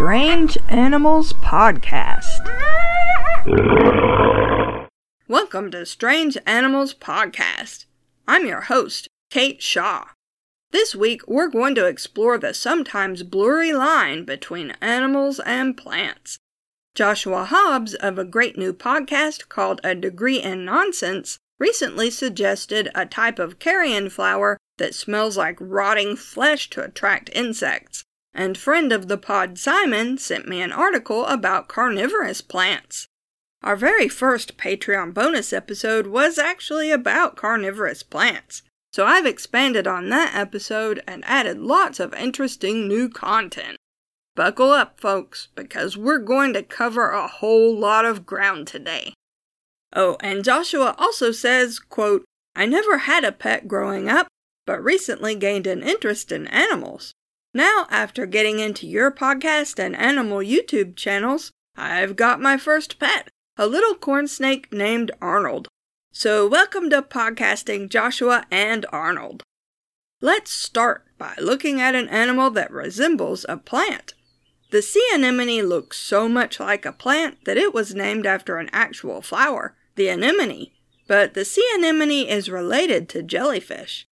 Strange Animals Podcast. Welcome to Strange Animals Podcast. I'm your host, Kate Shaw. This week, we're going to explore the sometimes blurry line between animals and plants. Joshua Hobbs of a great new podcast called A Degree in Nonsense recently suggested a type of carrion flower that smells like rotting flesh to attract insects. And friend of the pod Simon sent me an article about carnivorous plants. Our very first Patreon bonus episode was actually about carnivorous plants. So I've expanded on that episode and added lots of interesting new content. Buckle up, folks, because we're going to cover a whole lot of ground today. Oh, and Joshua also says, quote, I never had a pet growing up, but recently gained an interest in animals. Now, after getting into your podcast and animal YouTube channels, I've got my first pet, a little corn snake named Arnold. So, welcome to podcasting, Joshua and Arnold. Let's start by looking at an animal that resembles a plant. The sea anemone looks so much like a plant that it was named after an actual flower, the anemone, but the sea anemone is related to jellyfish.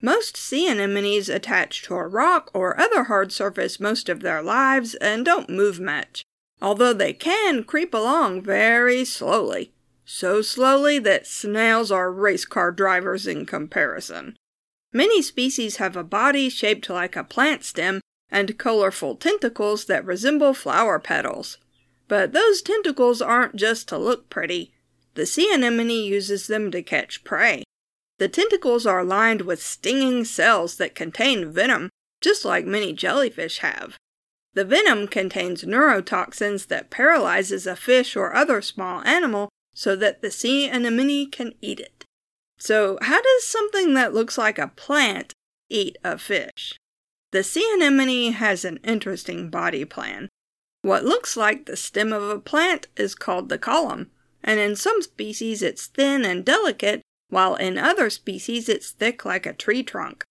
Most sea anemones attach to a rock or other hard surface most of their lives and don't move much, although they can creep along very slowly. So slowly that snails are race car drivers in comparison. Many species have a body shaped like a plant stem and colorful tentacles that resemble flower petals. But those tentacles aren't just to look pretty. The sea anemone uses them to catch prey. The tentacles are lined with stinging cells that contain venom, just like many jellyfish have. The venom contains neurotoxins that paralyzes a fish or other small animal so that the sea anemone can eat it. So, how does something that looks like a plant eat a fish? The sea anemone has an interesting body plan. What looks like the stem of a plant is called the column, and in some species it's thin and delicate while in other species it's thick like a tree trunk.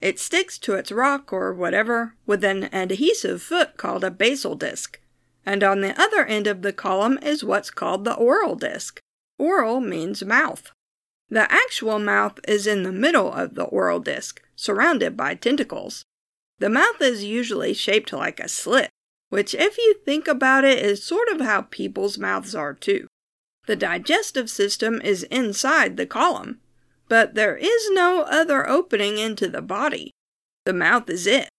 It sticks to its rock or whatever with an adhesive foot called a basal disc, and on the other end of the column is what's called the oral disc. Oral means mouth. The actual mouth is in the middle of the oral disc, surrounded by tentacles. The mouth is usually shaped like a slit, which, if you think about it, is sort of how people's mouths are too. The digestive system is inside the column, but there is no other opening into the body. The mouth is it.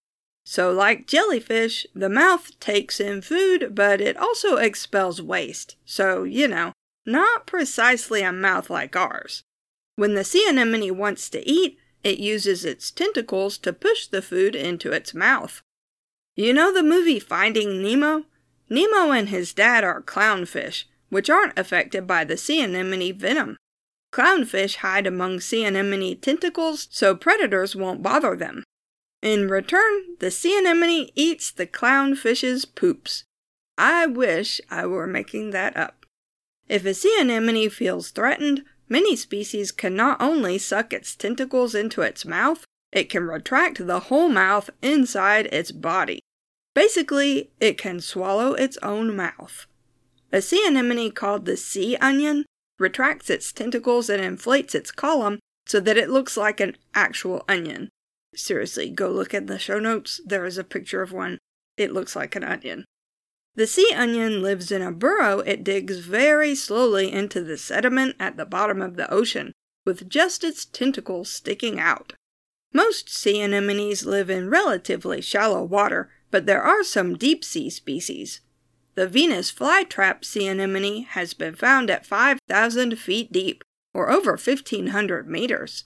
So, like jellyfish, the mouth takes in food, but it also expels waste. So, you know, not precisely a mouth like ours. When the sea anemone wants to eat, it uses its tentacles to push the food into its mouth. You know the movie Finding Nemo? Nemo and his dad are clownfish, which aren't affected by the sea anemone venom. Clownfish hide among sea anemone tentacles so predators won't bother them. In return, the sea anemone eats the clownfish's poops. I wish I were making that up. If a sea anemone feels threatened, many species can not only suck its tentacles into its mouth, it can retract the whole mouth inside its body. Basically, it can swallow its own mouth. A sea anemone called the sea onion retracts its tentacles and inflates its column so that it looks like an actual onion. Seriously, go look at the show notes. There is a picture of one. It looks like an onion. The sea onion lives in a burrow it digs very slowly into the sediment at the bottom of the ocean, with just its tentacles sticking out. Most sea anemones live in relatively shallow water, but there are some deep sea species. The Venus flytrap sea anemone has been found at 5,000 feet deep, or over 1,500 meters.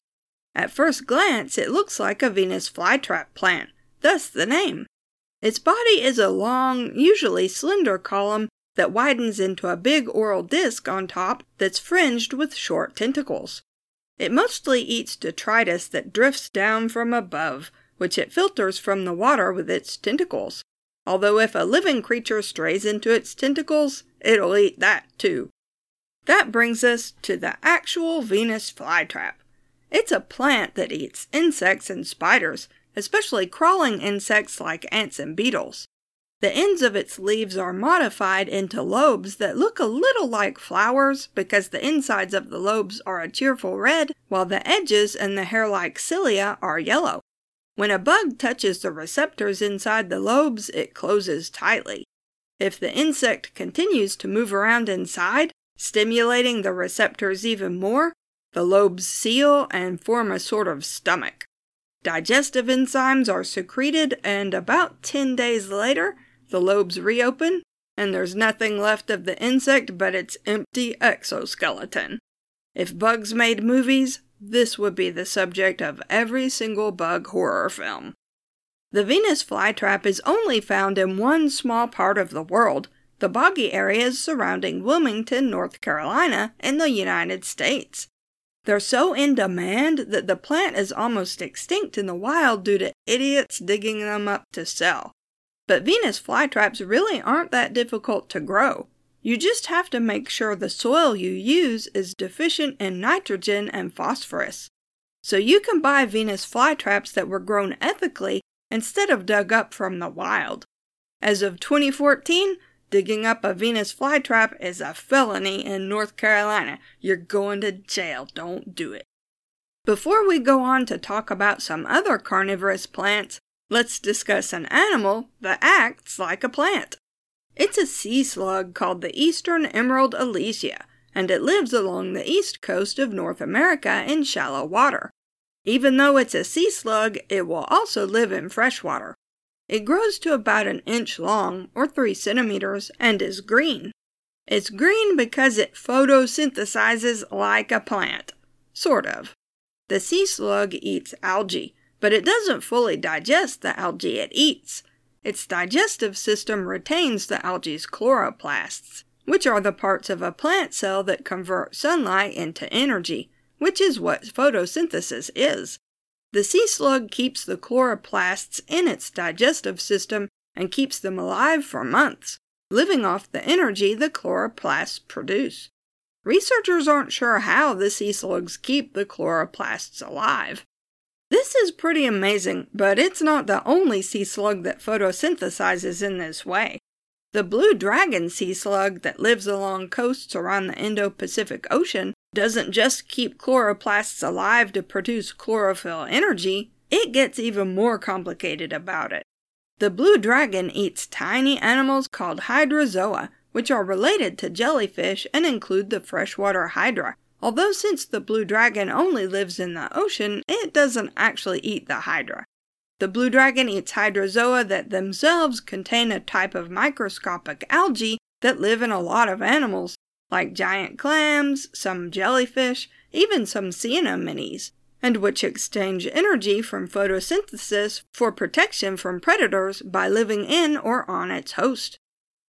At first glance, it looks like a Venus flytrap plant, thus the name. Its body is a long, usually slender column that widens into a big oral disc on top that's fringed with short tentacles. It mostly eats detritus that drifts down from above, which it filters from the water with its tentacles. Although if a living creature strays into its tentacles, it'll eat that too. That brings us to the actual Venus flytrap. It's a plant that eats insects and spiders, especially crawling insects like ants and beetles. The ends of its leaves are modified into lobes that look a little like flowers because the insides of the lobes are a cheerful red, while the edges and the hair like cilia are yellow. When a bug touches the receptors inside the lobes, it closes tightly. If the insect continues to move around inside, stimulating the receptors even more, the lobes seal and form a sort of stomach. Digestive enzymes are secreted, and about 10 days later, the lobes reopen, and there's nothing left of the insect but its empty exoskeleton. If bugs made movies, this would be the subject of every single bug horror film. The Venus flytrap is only found in one small part of the world, the boggy areas surrounding Wilmington, North Carolina, in the United States. They're so in demand that the plant is almost extinct in the wild due to idiots digging them up to sell. But Venus flytraps really aren't that difficult to grow. You just have to make sure the soil you use is deficient in nitrogen and phosphorus. So you can buy Venus flytraps that were grown ethically instead of dug up from the wild. As of 2014, digging up a Venus flytrap is a felony in North Carolina. You're going to jail. Don't do it. Before we go on to talk about some other carnivorous plants, Let's discuss an animal that acts like a plant. It's a sea slug called the eastern emerald elysia, and it lives along the east coast of North America in shallow water. Even though it's a sea slug, it will also live in freshwater. It grows to about an inch long, or 3 centimeters, and is green. It's green because it photosynthesizes like a plant. Sort of. The sea slug eats algae, but it doesn't fully digest the algae it eats. Its digestive system retains the algae's chloroplasts, which are the parts of a plant cell that convert sunlight into energy, which is what photosynthesis is. The sea slug keeps the chloroplasts in its digestive system and keeps them alive for months, living off the energy the chloroplasts produce. Researchers aren't sure how the sea slugs keep the chloroplasts alive. This is pretty amazing, but it's not the only sea slug that photosynthesizes in this way. The blue dragon sea slug that lives along coasts around the Indo Pacific Ocean doesn't just keep chloroplasts alive to produce chlorophyll energy, it gets even more complicated about it. The blue dragon eats tiny animals called hydrozoa, which are related to jellyfish and include the freshwater hydra, Although since the blue dragon only lives in the ocean, it doesn't actually eat the hydra. The blue dragon eats hydrozoa that themselves contain a type of microscopic algae that live in a lot of animals, like giant clams, some jellyfish, even some sea anemones, and which exchange energy from photosynthesis for protection from predators by living in or on its host.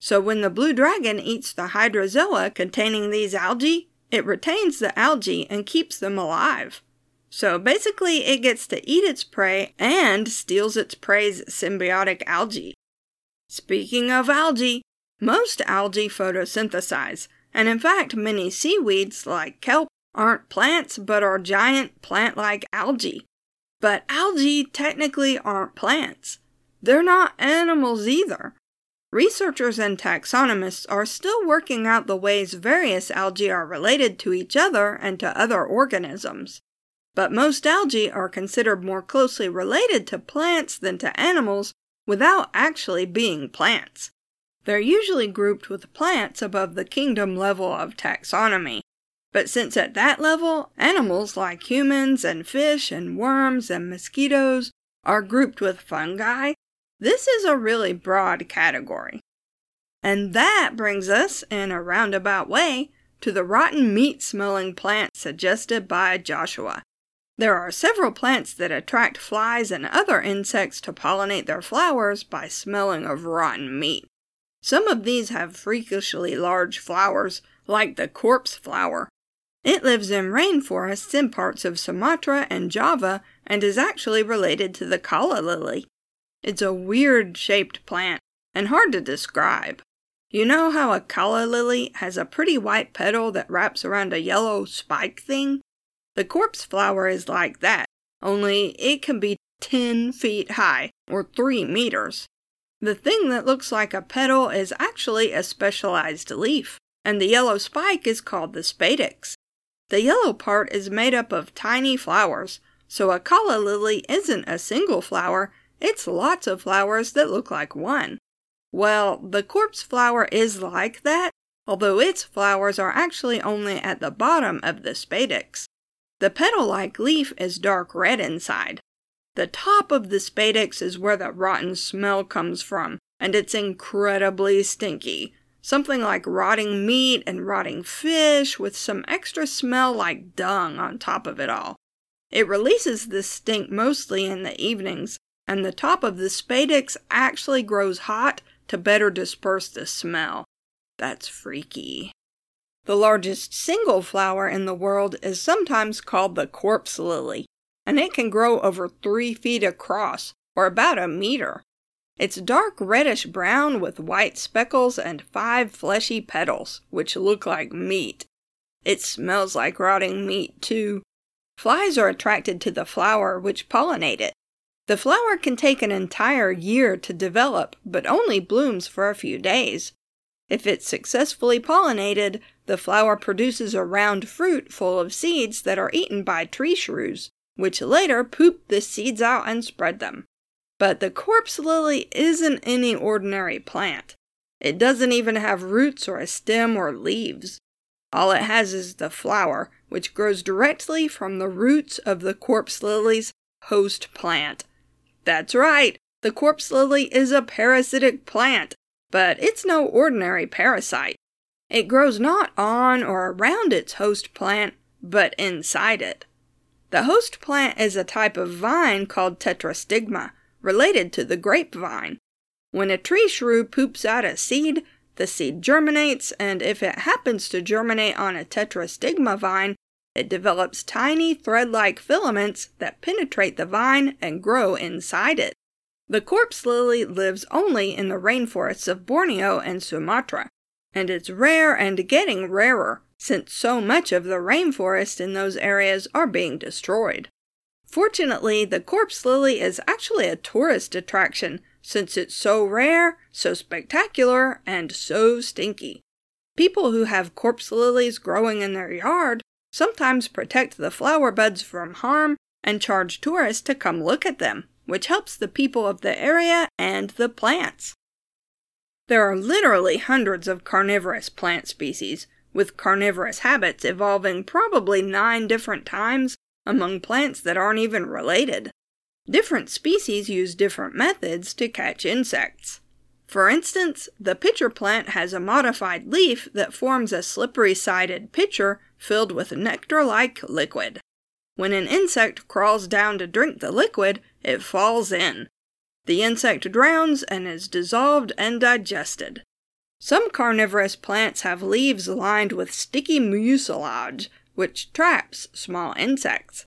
So when the blue dragon eats the hydrozoa containing these algae, it retains the algae and keeps them alive. So basically, it gets to eat its prey and steals its prey's symbiotic algae. Speaking of algae, most algae photosynthesize, and in fact, many seaweeds, like kelp, aren't plants but are giant plant like algae. But algae technically aren't plants. They're not animals either. Researchers and taxonomists are still working out the ways various algae are related to each other and to other organisms. But most algae are considered more closely related to plants than to animals without actually being plants. They're usually grouped with plants above the kingdom level of taxonomy. But since at that level, animals like humans and fish and worms and mosquitoes are grouped with fungi, this is a really broad category. And that brings us, in a roundabout way, to the rotten meat smelling plant suggested by Joshua. There are several plants that attract flies and other insects to pollinate their flowers by smelling of rotten meat. Some of these have freakishly large flowers, like the corpse flower. It lives in rainforests in parts of Sumatra and Java and is actually related to the calla lily. It's a weird shaped plant and hard to describe. You know how a calla lily has a pretty white petal that wraps around a yellow spike thing? The corpse flower is like that, only it can be 10 feet high, or 3 meters. The thing that looks like a petal is actually a specialized leaf, and the yellow spike is called the spadix. The yellow part is made up of tiny flowers, so a calla lily isn't a single flower, it's lots of flowers that look like one. Well, the corpse flower is like that, although its flowers are actually only at the bottom of the spadix. The petal like leaf is dark red inside. The top of the spadix is where the rotten smell comes from, and it's incredibly stinky. Something like rotting meat and rotting fish with some extra smell like dung on top of it all. It releases this stink mostly in the evenings, and the top of the spadix actually grows hot to better disperse the smell. That's freaky. The largest single flower in the world is sometimes called the corpse lily, and it can grow over three feet across, or about a meter. It's dark reddish brown with white speckles and five fleshy petals, which look like meat. It smells like rotting meat, too. Flies are attracted to the flower, which pollinate it. The flower can take an entire year to develop, but only blooms for a few days. If it's successfully pollinated, the flower produces a round fruit full of seeds that are eaten by tree shrews, which later poop the seeds out and spread them. But the corpse lily isn't any ordinary plant. It doesn't even have roots or a stem or leaves. All it has is the flower, which grows directly from the roots of the corpse lily's host plant. That's right, the corpse lily is a parasitic plant, but it's no ordinary parasite. It grows not on or around its host plant, but inside it. The host plant is a type of vine called tetrastigma, related to the grapevine. When a tree shrew poops out a seed, the seed germinates, and if it happens to germinate on a tetrastigma vine, it develops tiny thread like filaments that penetrate the vine and grow inside it. The corpse lily lives only in the rainforests of Borneo and Sumatra, and it's rare and getting rarer since so much of the rainforest in those areas are being destroyed. Fortunately, the corpse lily is actually a tourist attraction since it's so rare, so spectacular, and so stinky. People who have corpse lilies growing in their yard sometimes protect the flower buds from harm and charge tourists to come look at them, which helps the people of the area and the plants. There are literally hundreds of carnivorous plant species, with carnivorous habits evolving probably nine different times among plants that aren't even related. Different species use different methods to catch insects. For instance, the pitcher plant has a modified leaf that forms a slippery sided pitcher filled with nectar like liquid. When an insect crawls down to drink the liquid, it falls in, the insect drowns and is dissolved and digested. Some carnivorous plants have leaves lined with sticky mucilage, which traps small insects.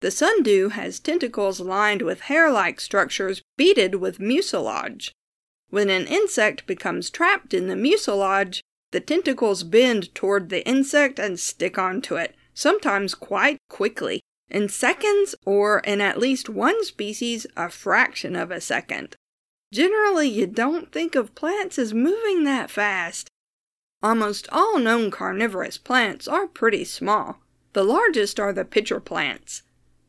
The sundew has tentacles lined with hair like structures beaded with mucilage. When an insect becomes trapped in the mucilage, the tentacles bend toward the insect and stick onto it, sometimes quite quickly in seconds, or in at least one species, a fraction of a second. Generally, you don't think of plants as moving that fast. Almost all known carnivorous plants are pretty small. The largest are the pitcher plants.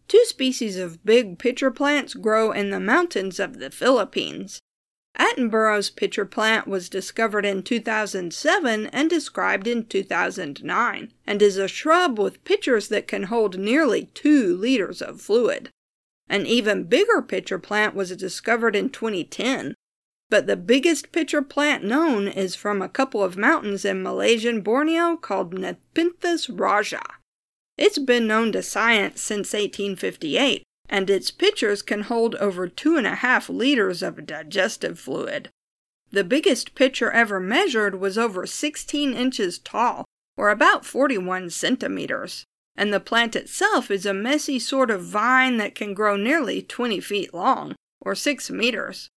Two species of big pitcher plants grow in the mountains of the Philippines. Attenborough's pitcher plant was discovered in 2007 and described in 2009, and is a shrub with pitchers that can hold nearly 2 liters of fluid. An even bigger pitcher plant was discovered in 2010, but the biggest pitcher plant known is from a couple of mountains in Malaysian Borneo called Nepenthes raja. It's been known to science since 1858, and its pitchers can hold over two and a half liters of digestive fluid. The biggest pitcher ever measured was over 16 inches tall, or about 41 centimeters, and the plant itself is a messy sort of vine that can grow nearly 20 feet long, or 6 meters.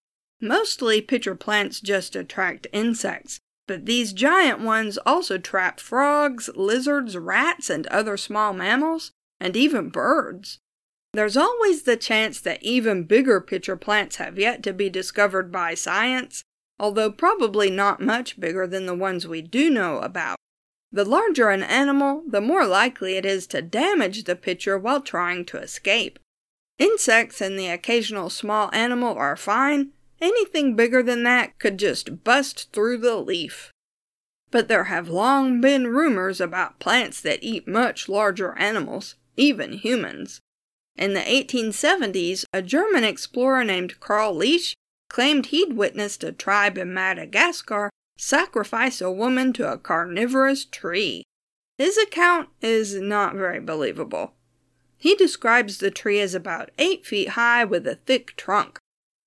Mostly pitcher plants just attract insects, but these giant ones also trap frogs, lizards, rats, and other small mammals, and even birds. There's always the chance that even bigger pitcher plants have yet to be discovered by science, although probably not much bigger than the ones we do know about. The larger an animal, the more likely it is to damage the pitcher while trying to escape. Insects and the occasional small animal are fine. Anything bigger than that could just bust through the leaf. But there have long been rumors about plants that eat much larger animals, even humans. In the 1870s, a German explorer named Karl Lesch claimed he'd witnessed a tribe in Madagascar sacrifice a woman to a carnivorous tree. His account is not very believable. He describes the tree as about eight feet high with a thick trunk.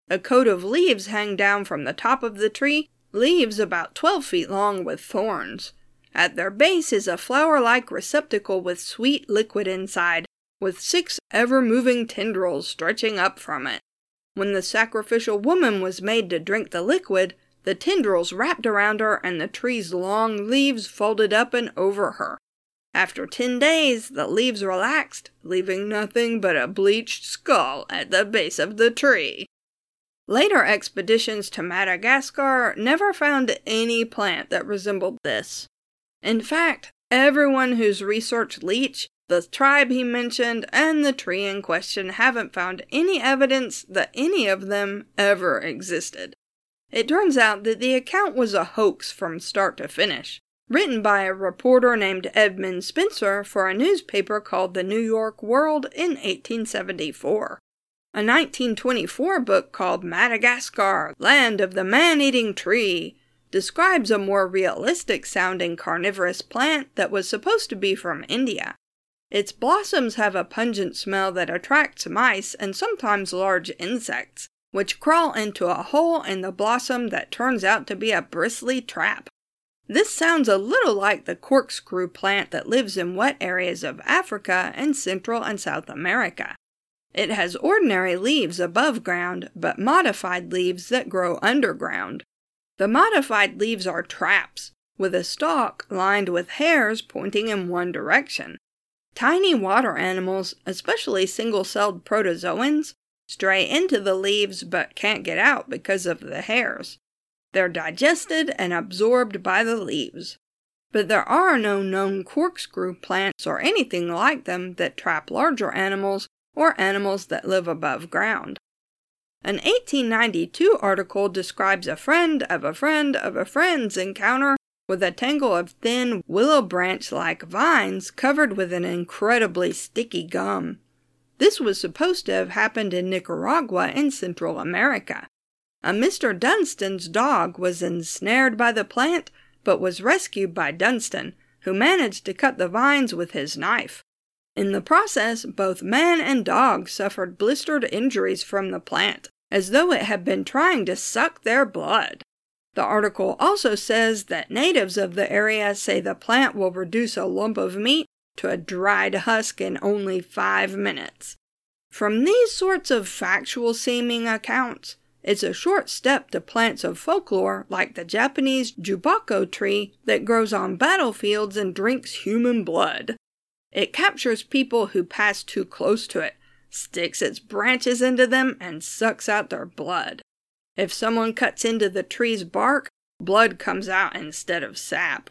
A coat of leaves hang down from the top of the tree, leaves about 12 feet long with thorns. At their base is a flower like receptacle with sweet liquid inside, with six ever moving tendrils stretching up from it. When the sacrificial woman was made to drink the liquid, the tendrils wrapped around her and the tree's long leaves folded up and over her. After ten days, the leaves relaxed, leaving nothing but a bleached skull at the base of the tree. Later expeditions to Madagascar never found any plant that resembled this. In fact, everyone who's researched Lesch the tribe he mentioned and the tree in question haven't found any evidence that any of them ever existed. It turns out that the account was a hoax from start to finish, written by a reporter named Edmund Spencer for a newspaper called the New York World in 1874. A 1924 book called Madagascar, Land of the Man Eating Tree, describes a more realistic sounding carnivorous plant that was supposed to be from India. Its blossoms have a pungent smell that attracts mice and sometimes large insects, which crawl into a hole in the blossom that turns out to be a bristly trap. This sounds a little like the corkscrew plant that lives in wet areas of Africa and Central and South America. It has ordinary leaves above ground, but modified leaves that grow underground. The modified leaves are traps, with a stalk lined with hairs pointing in one direction. Tiny water animals, especially single celled protozoans, stray into the leaves but can't get out because of the hairs. They're digested and absorbed by the leaves. But there are no known corkscrew plants or anything like them that trap larger animals or animals that live above ground. An 1892 article describes a friend of a friend of a friend's encounter with a tangle of thin willow branch like vines covered with an incredibly sticky gum. This was supposed to have happened in Nicaragua in Central America. A Mr. Dunstan's dog was ensnared by the plant, but was rescued by Dunstan, who managed to cut the vines with his knife. In the process, both man and dog suffered blistered injuries from the plant, as though it had been trying to suck their blood. The article also says that natives of the area say the plant will reduce a lump of meat to a dried husk in only five minutes. From these sorts of factual seeming accounts, it's a short step to plants of folklore like the Japanese jubokko tree that grows on battlefields and drinks human blood. It captures people who pass too close to it, sticks its branches into them, and sucks out their blood. If someone cuts into the tree's bark, blood comes out instead of sap.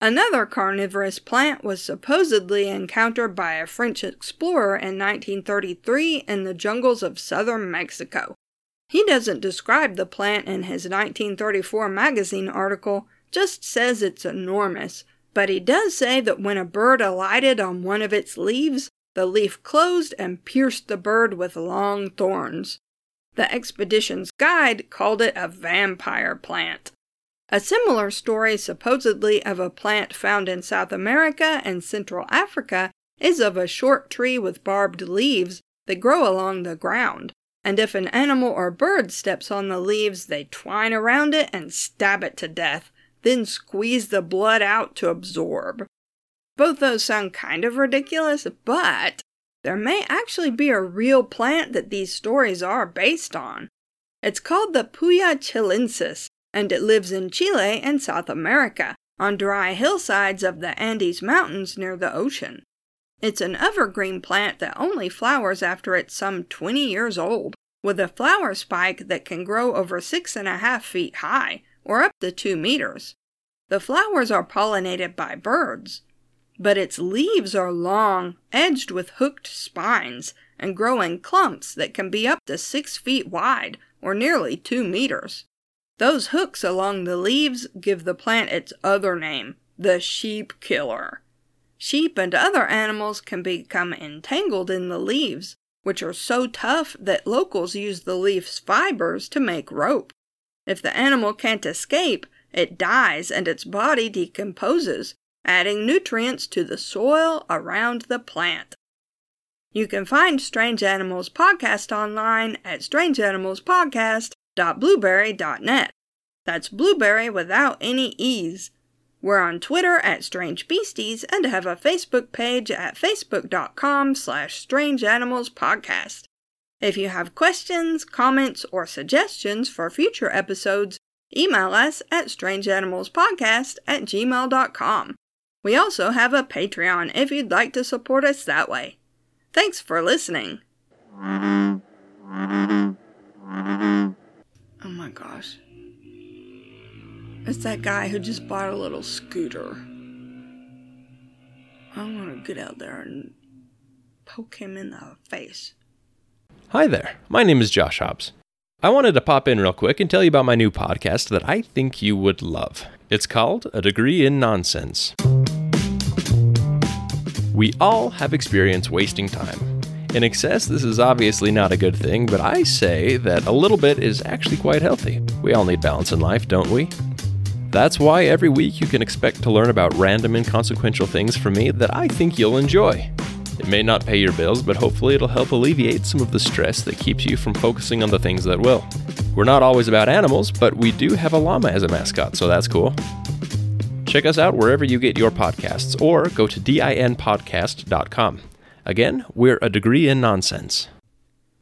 Another carnivorous plant was supposedly encountered by a French explorer in 1933 in the jungles of southern Mexico. He doesn't describe the plant in his 1934 magazine article, just says it's enormous, but he does say that when a bird alighted on one of its leaves, the leaf closed and pierced the bird with long thorns. The expedition's guide called it a vampire plant. A similar story, supposedly of a plant found in South America and Central Africa, is of a short tree with barbed leaves that grow along the ground. And if an animal or bird steps on the leaves, they twine around it and stab it to death, then squeeze the blood out to absorb. Both those sound kind of ridiculous, but there may actually be a real plant that these stories are based on. It's called the Puya chilensis, and it lives in Chile and South America, on dry hillsides of the Andes Mountains near the ocean. It's an evergreen plant that only flowers after it's some 20 years old, with a flower spike that can grow over six and a half feet high, or up to two meters. The flowers are pollinated by birds, but its leaves are long, edged with hooked spines, and grow in clumps that can be up to six feet wide, or nearly two meters. Those hooks along the leaves give the plant its other name, the sheep killer. Sheep and other animals can become entangled in the leaves, which are so tough that locals use the leaf's fibers to make rope. If the animal can't escape, it dies and its body decomposes, adding nutrients to the soil around the plant. You can find Strange Animals Podcast online at strangeanimalspodcast.blubrry.net. That's blueberry without any E's. We're on Twitter at Strange Beasties and have a Facebook page at facebook.com slash strangeanimalspodcast. If you have questions, comments, or suggestions for future episodes, email us at strangeanimalspodcast at gmail.com. We also have a Patreon if you'd like to support us that way. Thanks for listening. Oh my gosh. It's that guy who just bought a little scooter. I'm gonna get out there and poke him in the face. Hi there, my name is Josh Hobbs. I wanted to pop in real quick and tell you about my new podcast that I think you would love. It's called A Degree in Nonsense. We all have experience wasting time. In excess, this is obviously not a good thing, but I say that a little bit is actually quite healthy. We all need balance in life, don't we? That's why every week you can expect to learn about random inconsequential things from me that I think you'll enjoy. It may not pay your bills, but hopefully it'll help alleviate some of the stress that keeps you from focusing on the things that will. We're not always about animals, but we do have a llama as a mascot, so that's cool. Check us out wherever you get your podcasts or go to dinpodcast.com. Again, we're a degree in nonsense.